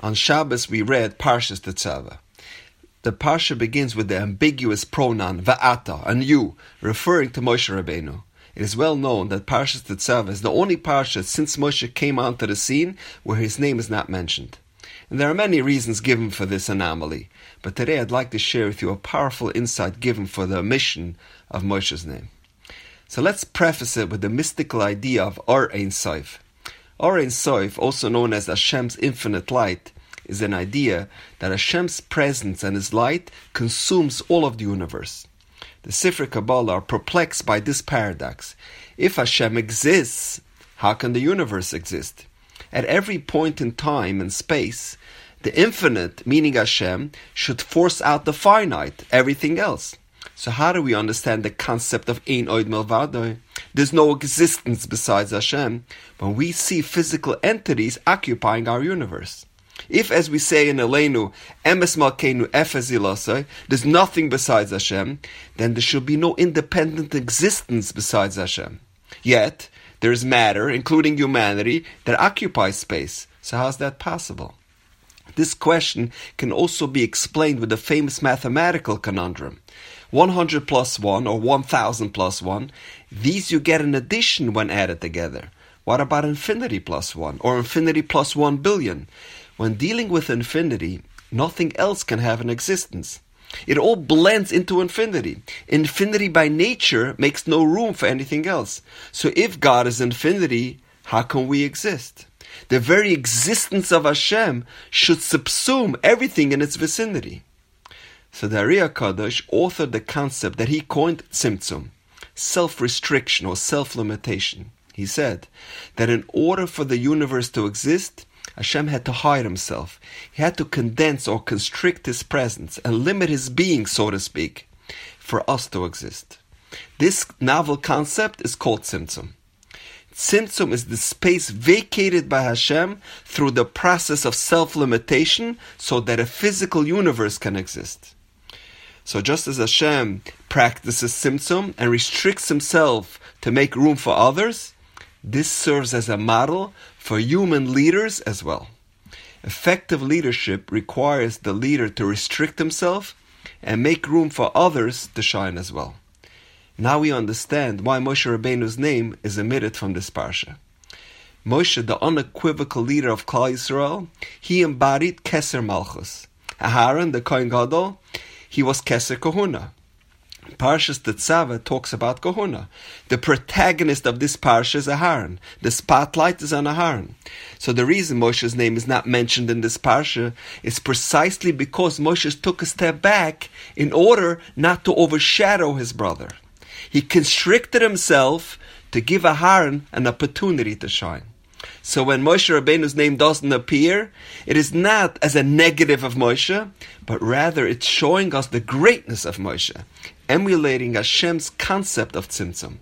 On Shabbos we read Parshas Tetzaveh. The parsha begins with the ambiguous pronoun va'ata and you, referring to Moshe Rabbeinu. It is well known that Parshas Tetzaveh is the only parsha since Moshe came onto the scene where his name is not mentioned. And there are many reasons given for this anomaly, but today I'd like to share with you a powerful insight given for the omission of Moshe's name. So let's preface it with the mystical idea of Or Ein Sof. Or Ein Sof, also known as Hashem's infinite light, is an idea that Hashem's presence and His light consumes all of the universe. The Sifrei Kabbalah are perplexed by this paradox. If Hashem exists, how can the universe exist? At every point in time and space, the infinite, meaning Hashem, should force out the finite, everything else. So how do we understand the concept of Ein Od Milvado? There's no existence besides Hashem when we see physical entities occupying our universe. If, as we say in Aleinu, Emes Malkeinu Efes Zulaso, there's nothing besides Hashem, then there should be no independent existence besides Hashem. Yet, there is matter, including humanity, that occupies space. So how is that possible? This question can also be explained with the famous mathematical conundrum. 100 plus 1 or 1000 plus 1, these you get in addition when added together. What about infinity plus 1 or infinity plus 1 billion? When dealing with infinity, nothing else can have an existence. It all blends into infinity. Infinity by nature makes no room for anything else. So if God is infinity, how can we exist? The very existence of Hashem should subsume everything in its vicinity. So the Ari HaKadosh authored the concept that he coined tzimtzum, self-restriction or self-limitation. He said that in order for the universe to exist, Hashem had to hide himself. He had to condense or constrict his presence and limit his being, so to speak, for us to exist. This novel concept is called tzimtzum. Tzimtzum is the space vacated by Hashem through the process of self-limitation so that a physical universe can exist. So just as Hashem practices tzimtzum and restricts himself to make room for others, this serves as a model for human leaders as well. Effective leadership requires the leader to restrict himself and make room for others to shine as well. Now we understand why Moshe Rabbeinu's name is omitted from this parsha. Moshe, the unequivocal leader of Klal Yisrael, he embodied Keser Malchus. Aharon, the Kohen Gadol, he was Keser Kohuna. Parshas Tetzaveh talks about Kohuna. The protagonist of this parsha is Aharon. The spotlight is on Aharon. So the reason Moshe's name is not mentioned in this parsha is precisely because Moshe took a step back in order not to overshadow his brother. He constricted himself to give Aharon an opportunity to shine. So when Moshe Rabbeinu's name doesn't appear, it is not as a negative of Moshe, but rather it's showing us the greatness of Moshe, emulating Hashem's concept of tzimtzum.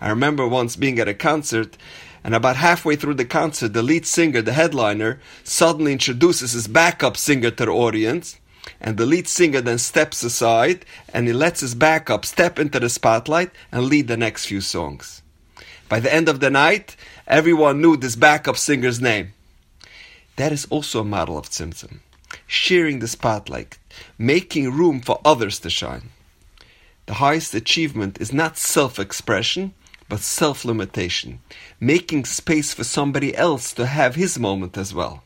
I remember once being at a concert, and about halfway through the concert, the lead singer, the headliner, suddenly introduces his backup singer to the audience, and the lead singer then steps aside and he lets his backup step into the spotlight and lead the next few songs. By the end of the night, everyone knew this backup singer's name. That is also a model of tzimtzum, sharing the spotlight, making room for others to shine. The highest achievement is not self-expression, but self-limitation, making space for somebody else to have his moment as well.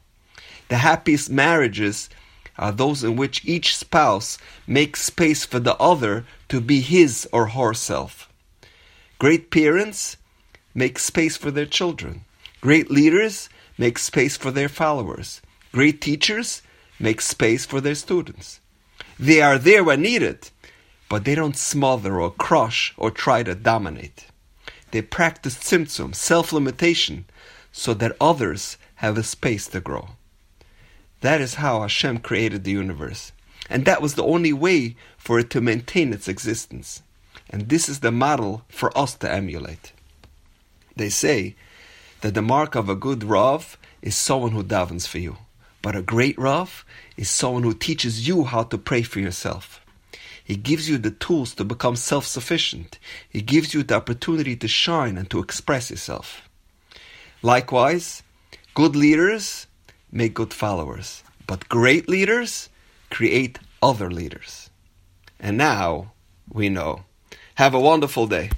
The happiest marriages are those in which each spouse makes space for the other to be his or her self. Great parents make space for their children. Great leaders make space for their followers. Great teachers make space for their students. They are there when needed, but they don't smother or crush or try to dominate. They practice tzimtzum, self-limitation, so that others have a space to grow. That is how Hashem created the universe. And that was the only way for it to maintain its existence. And this is the model for us to emulate. They say that the mark of a good Rav is someone who davens for you. But a great Rav is someone who teaches you how to pray for yourself. He gives you the tools to become self sufficient. He gives you the opportunity to shine and to express yourself. Likewise, good leaders make good followers, but great leaders create other leaders. And now we know. Have a wonderful day.